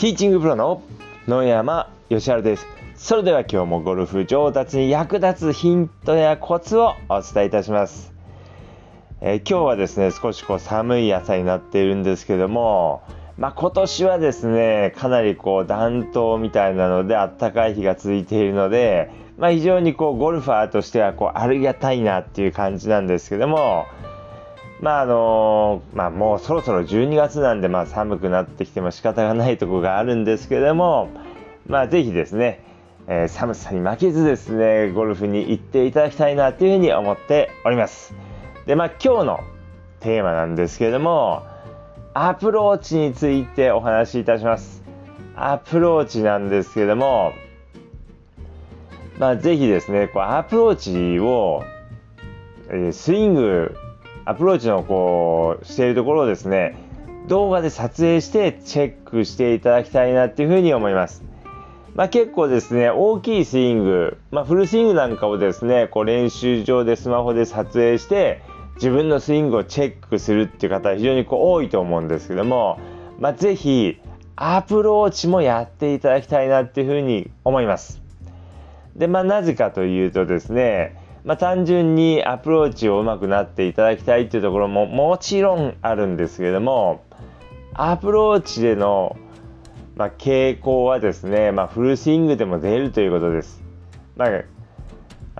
ティーチングプロの野山義晴です。それでは今日もゴルフ上達に役立つヒントやコツをお伝えいたします。えー、今日はですね、少しこう寒い朝になっているんですけども、まあ、今年はですね、かなりこう暖冬みたいなので暖かい日が続いているので、まあ、非常にこうゴルファーとしてはこうありがたいなっていう感じなんですけども、まああのまあ、もうそろそろ12月なんで、まあ、寒くなってきても仕方がないとこがあるんですけども、まあ、ぜひですね、えー、寒さに負けずですねゴルフに行っていただきたいなというふうに思っております。でまあ今日のテーマなんですけどもアプローチについてお話しいたします。アプローチなんですけどもまあぜひですねこうアプローチを、えー、スイングアプローチのこうしているところをですね動画で撮影してチェックしていただきたいなっていうふうに思います。まあ、結構ですね大きいスイング、まあ、フルスイングなんかをですねこう練習場でスマホで撮影して自分のスイングをチェックするっていう方は非常にこう多いと思うんですけども、まあ、ぜひアプローチもやっていただきたいなっていうふうに思います。でまあなぜかというとですねまあ、単純にアプローチをうまくなっていただきたいっていうところももちろんあるんですけれどもアプローチでの、まあ、傾向はですね、まあ、フルスイングでも出るということです。まあ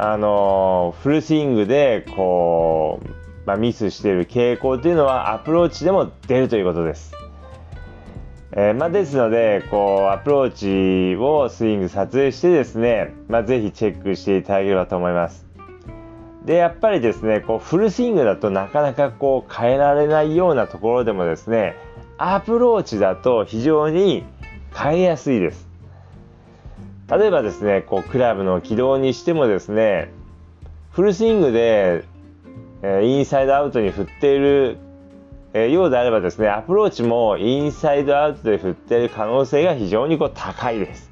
あのフルスイングでこう、ま、ミスしている傾向というのはアプローチでも出るということです。えー、まあ、ですのでこうアプローチをスイング撮影してですね、まあ、ぜひチェックしていただければと思います。でやっぱりですねこうフルスイングだとなかなかこう変えられないようなところでもですねアプローチだと非常に変えやすいです。例えばですねこうクラブの軌道にしてもですねフルスイングで、え、インサイドアウトに振っている、え、ようであればですねアプローチもインサイドアウトで振っている可能性が非常にこう高いです、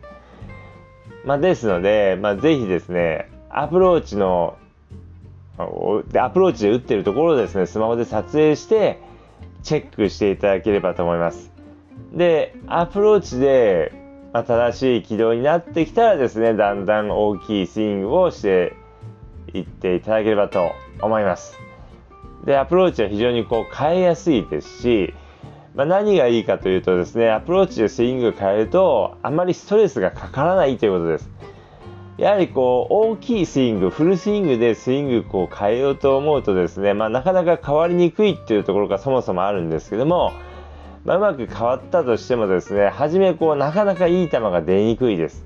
まあ、ですので、まあ、ぜひですねアプローチのでアプローチで打ってるところをですねスマホで撮影してチェックしていただければと思います。でアプローチで、まあ、正しい軌道になってきたらですねだんだん大きいスイングをしていっていただければと思います。でアプローチは非常にこう変えやすいですし、まあ、何がいいかというとですねアプローチでスイング変えるとあまりストレスがかからないということです。やはりこう大きいスイング、フルスイングでスイングこう変えようと思うとですね、まあ、なかなか変わりにくいっていうところがそもそもあるんですけども、まあ、うまく変わったとしてもですね、初めこうなかなかいい球が出にくいです。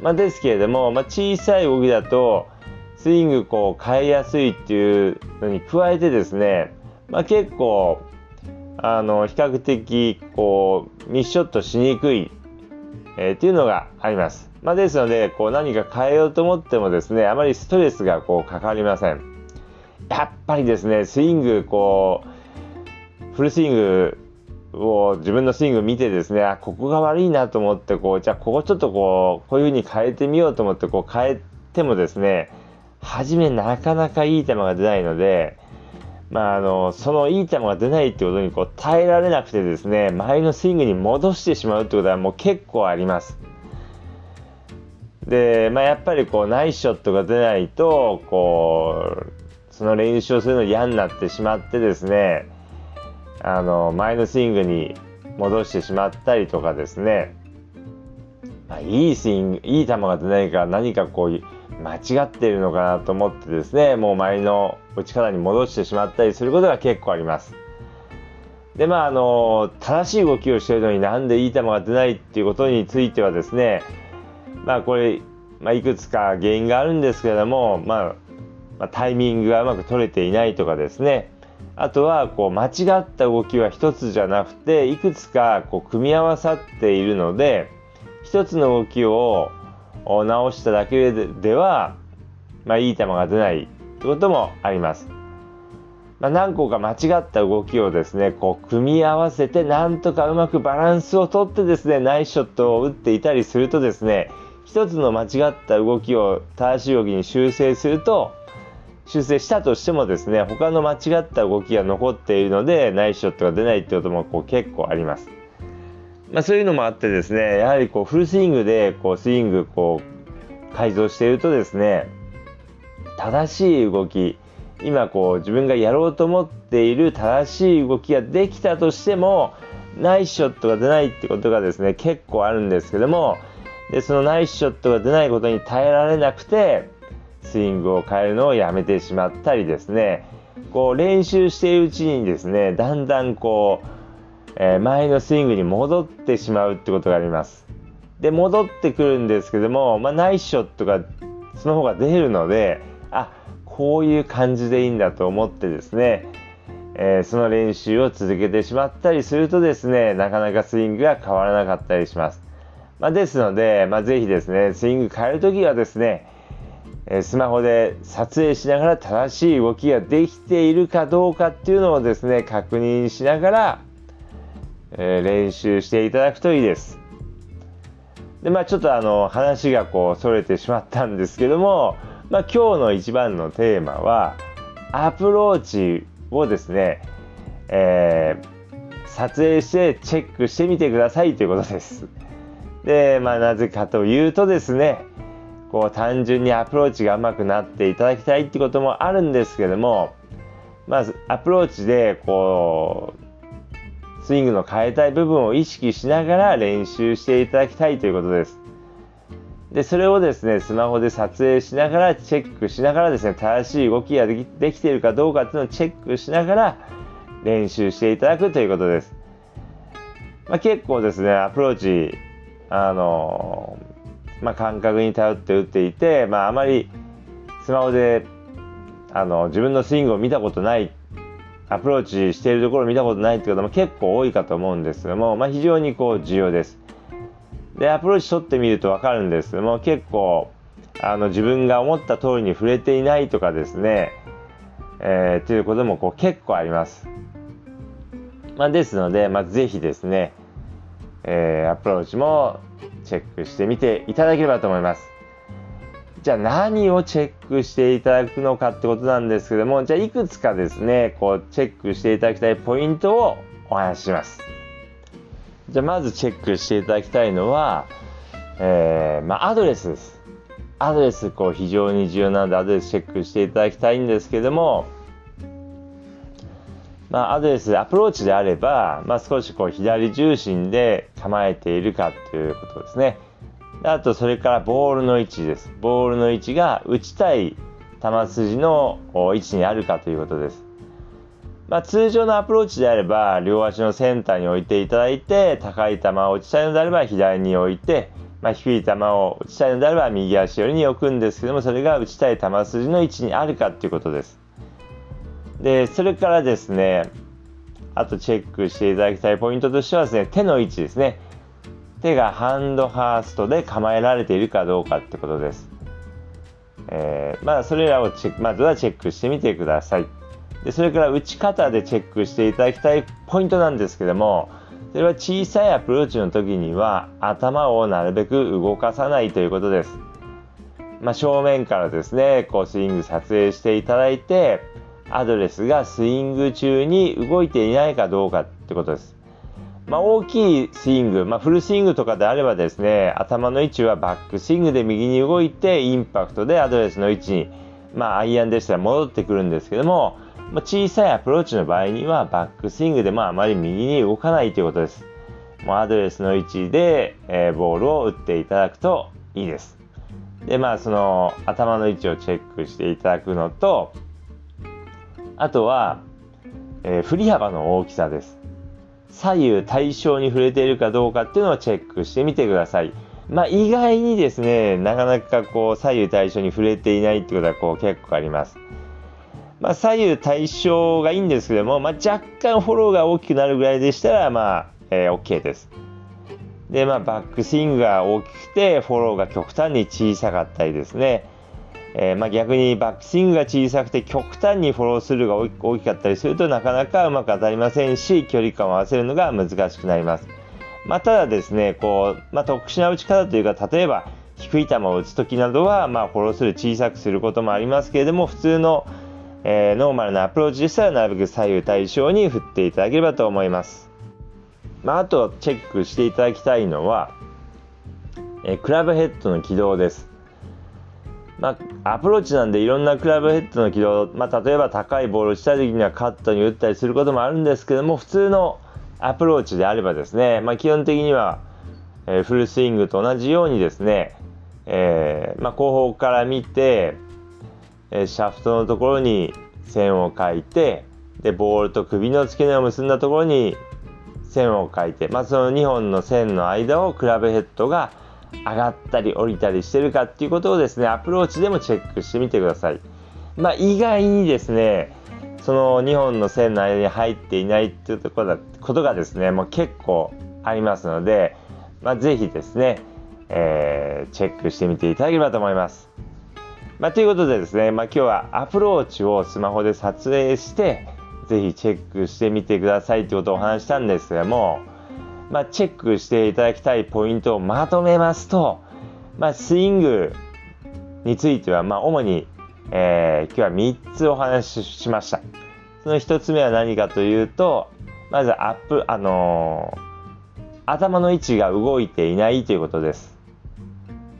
まあ、ですけれども、ま、小さい動きだとスイングこう変えやすいっていうのに加えてですね、ま、結構あの比較的こうミッショットしにくい、えー、っていうのがあります。まあ、ですのでこう何か変えようと思ってもですねあまりストレスがこうかかりませんやっぱりですねスイングこうフルスイングを自分のスイング見てですねあここが悪いなと思ってこうじゃあここちょっとこうこういう風に変えてみようと思ってこう変えてもですね初めなかなかいい球が出ないのでまあ、あのそのいい球が出ないってことにこう耐えられなくてですね前のスイングに戻してしまうってことはもう結構あります。で、まあ、やっぱりこうナイスショットが出ないとこうその練習をするの嫌になってしまってですねあの前のスイングに戻してしまったりとかですね、まあ、いいスイングいい球が出ないから何かこう間違ってるのかなと思ってですねもう前の打ち方に戻してしまったりすることが結構あります。でまああの正しい動きをしてるのになんでいい球が出ないっていうことについてはですねまあこれ、まあ、いくつか原因があるんですけれども、まあ、まあ、タイミングがうまく取れていないとかですねあとはこう間違った動きは1つじゃなくていくつかこう組み合わさっているので1つの動きを直しただけでは、まあ、いい球が出ないということもあります。まあ、何個か間違った動きをですねこう組み合わせてなんとかうまくバランスをとってですねナイスショットを打っていたりするとですね一つの間違った動きを正しい動きに修正すると修正したとしてもですね他の間違った動きが残っているのでナイスショットが出ないってこともこう結構ありますまあ、そういうのもあってですねやはりこうフルスイングでこうスイングこう改造しているとですね正しい動き。今こう自分がやろうと思っている正しい動きができたとしてもナイスショットが出ないってことがですね結構あるんですけどもでそのナイスショットが出ないことに耐えられなくてスイングを変えるのをやめてしまったりですね。こう練習しているうちにですねだんだんこう、えー、前のスイングに戻ってしまうってことがあります。で戻ってくるんですけども、まあ、ナイスショットがその方が出るのであこういう感じでいいんだと思ってですね、えー、その練習を続けてしまったりするとですねなかなかスイングが変わらなかったりします、まあ、ですので、まあ、ぜひですねスイング変えるときはですねスマホで撮影しながら正しい動きができているかどうかっていうのをですね確認しながら、えー、練習していただくといいです。でまあちょっとあの話がこうそれてしまったんですけども、まあ、今日の一番のテーマはアプローチをですね、えー、撮影してチェックしてみてくださいということです。でまあなぜかというとですねこう単純にアプローチが上手くなっていただきたいってこともあるんですけどもまずアプローチでこうスイングの変えたい部分を意識しながら練習していただきたいということです。でそれをですねスマホで撮影しながらチェックしながらですね正しい動きができできているかどうかっていうのをチェックしながら練習していただくということです。まあ、結構ですねアプローチあのまあ、感覚に頼って打っていて、まあ、あまりスマホであの自分のスイングを見たことないアプローチしているところを見たことないって方も結構多いかと思うんですけども、まあ、非常にこう重要です。でアプローチ取ってみると分かるんですけども結構あの自分が思った通りに触れていないとかですね、えー、っていうこともこう結構あります。まあ、ですので、まあ、ぜひですね、えー、アプローチもチェックしてみていただければと思います。じゃあ何をチェックしていただくのかってことなんですけども、じゃあいくつかですね、こうチェックしていただきたいポイントをお話しします。じゃあまずチェックしていただきたいのは、えー、まあ、アドレスです。アドレス、こう非常に重要なのでアドレスチェックしていただきたいんですけども、まあ、アドレス、アプローチであれば、まあ、少しこう左重心で構えているかということですね。あと、それからボールの位置です。ボールの位置が打ちたい球筋の位置にあるかということです。まあ、通常のアプローチであれば、両足のセンターに置いていただいて、高い球を打ちたいのであれば左に置いて、まあ、低い球を打ちたいのであれば右足寄りに置くんですけども、それが打ちたい球筋の位置にあるかということです。で、それからですね、あとチェックしていただきたいポイントとしてはですね、手の位置ですね。手がハンドハーストで構えられているかどうかってことです。えー、まあ、それらをまずはチェックしてみてください。でそれから打ち方でチェックしていただきたいポイントなんですけども、それは小さいアプローチの時には頭をなるべく動かさないということです。まあ、正面からですね、こうスイング撮影していただいて、アドレスがスイング中に動いていないかどうかってことです。まあ、大きいスイング、まあ、フルスイングとかであればですね、頭の位置はバックスイングで右に動いて、インパクトでアドレスの位置に、まあ、アイアンでしたら戻ってくるんですけども、まあ、小さいアプローチの場合には、バックスイングでまああまり右に動かないということです。もうアドレスの位置で、えー、ボールを打っていただくといいです。で、まあ、その頭の位置をチェックしていただくのと、あとは、えー、振り幅の大きさです。左右対称に触れているかどうかっていうのをチェックしてみてください。まあ、意外にですね、なかなかこう左右対称に触れていないってことはこう結構あります。まあ、左右対称がいいんですけども、まあ、若干フォローが大きくなるぐらいでしたら、まあ、えー、OK です。で、まあ、バックスイングが大きくて、フォローが極端に小さかったりですね、えー、まあ、逆にバックスイングが小さくて極端にフォロースルーが大きかったりするとなかなかうまく当たりませんし距離感を合わせるのが難しくなります。まあ、ただですねこう、まあ、特殊な打ち方というか例えば低い球を打つ時などは、まあ、フォロースルー小さくすることもありますけれども普通の、えー、ノーマルなアプローチでしたらなるべく左右対称に振っていただければと思います。まあ、あとチェックしていただきたいのは、えクラブヘッドの軌道です。まあ、アプローチなんでいろんなクラブヘッドの軌道、まあ、例えば高いボールをした時にはカットに打ったりすることもあるんですけども普通のアプローチであればですね、まあ、基本的には、え、フルスイングと同じようにですね、えー、ま後方から見て、え、シャフトのところに線を描いてでボールと首の付け根を結んだところに線を描いて、まあ、その2本の線の間をクラブヘッドが上がったり降りたりしてるかっていうことをですねアプローチでもチェックしてみてください。まあ、意外にですねその2本の線の間に入っていないっていうとこだことがですねもう結構ありますので、まあ、ぜひですね、えー、チェックしてみていただければと思います。まあ、ということでですね、まあ、今日はアプローチをスマホで撮影してぜひチェックしてみてくださいということをお話したんですけどもまあ、チェックしていただきたいポイントをまとめますと、まあ、スイングについては、まあ、主に、えー、今日は3つお話ししました。その1つ目は何かというと、まずアップ、あのー、頭の位置が動いていないということです。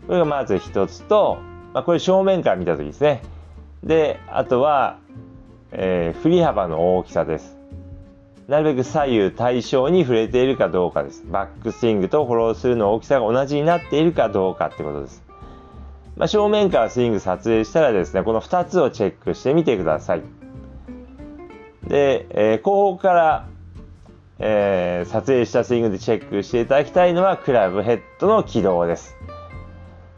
これがまず1つと、まあ、これ正面から見た時ですね。で、あとは、えー、振り幅の大きさです。なるべく左右対称に触れているかどうかです。バックスイングとフォロースルーの大きさが同じになっているかどうかってことです。まあ、正面からスイング撮影したらですね、この2つをチェックしてみてください。で、えー、後方から、えー、撮影したスイングでチェックしていただきたいのはクラブヘッドの軌道です。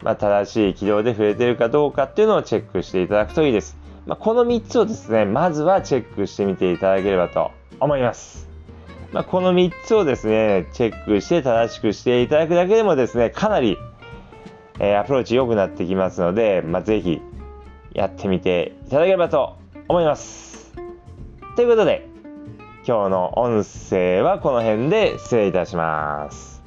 まあ、正しい軌道で触れているかどうかっていうのをチェックしていただくといいです。まあ、この3つをですね、まずはチェックしてみていただければと思います。まあ、この3つをですね、チェックして正しくしていただくだけでもですね、かなり、えー、アプローチ良くなってきますので、まあ、ぜひやってみていただければと思います。ということで、今日の音声はこの辺で失礼いたします。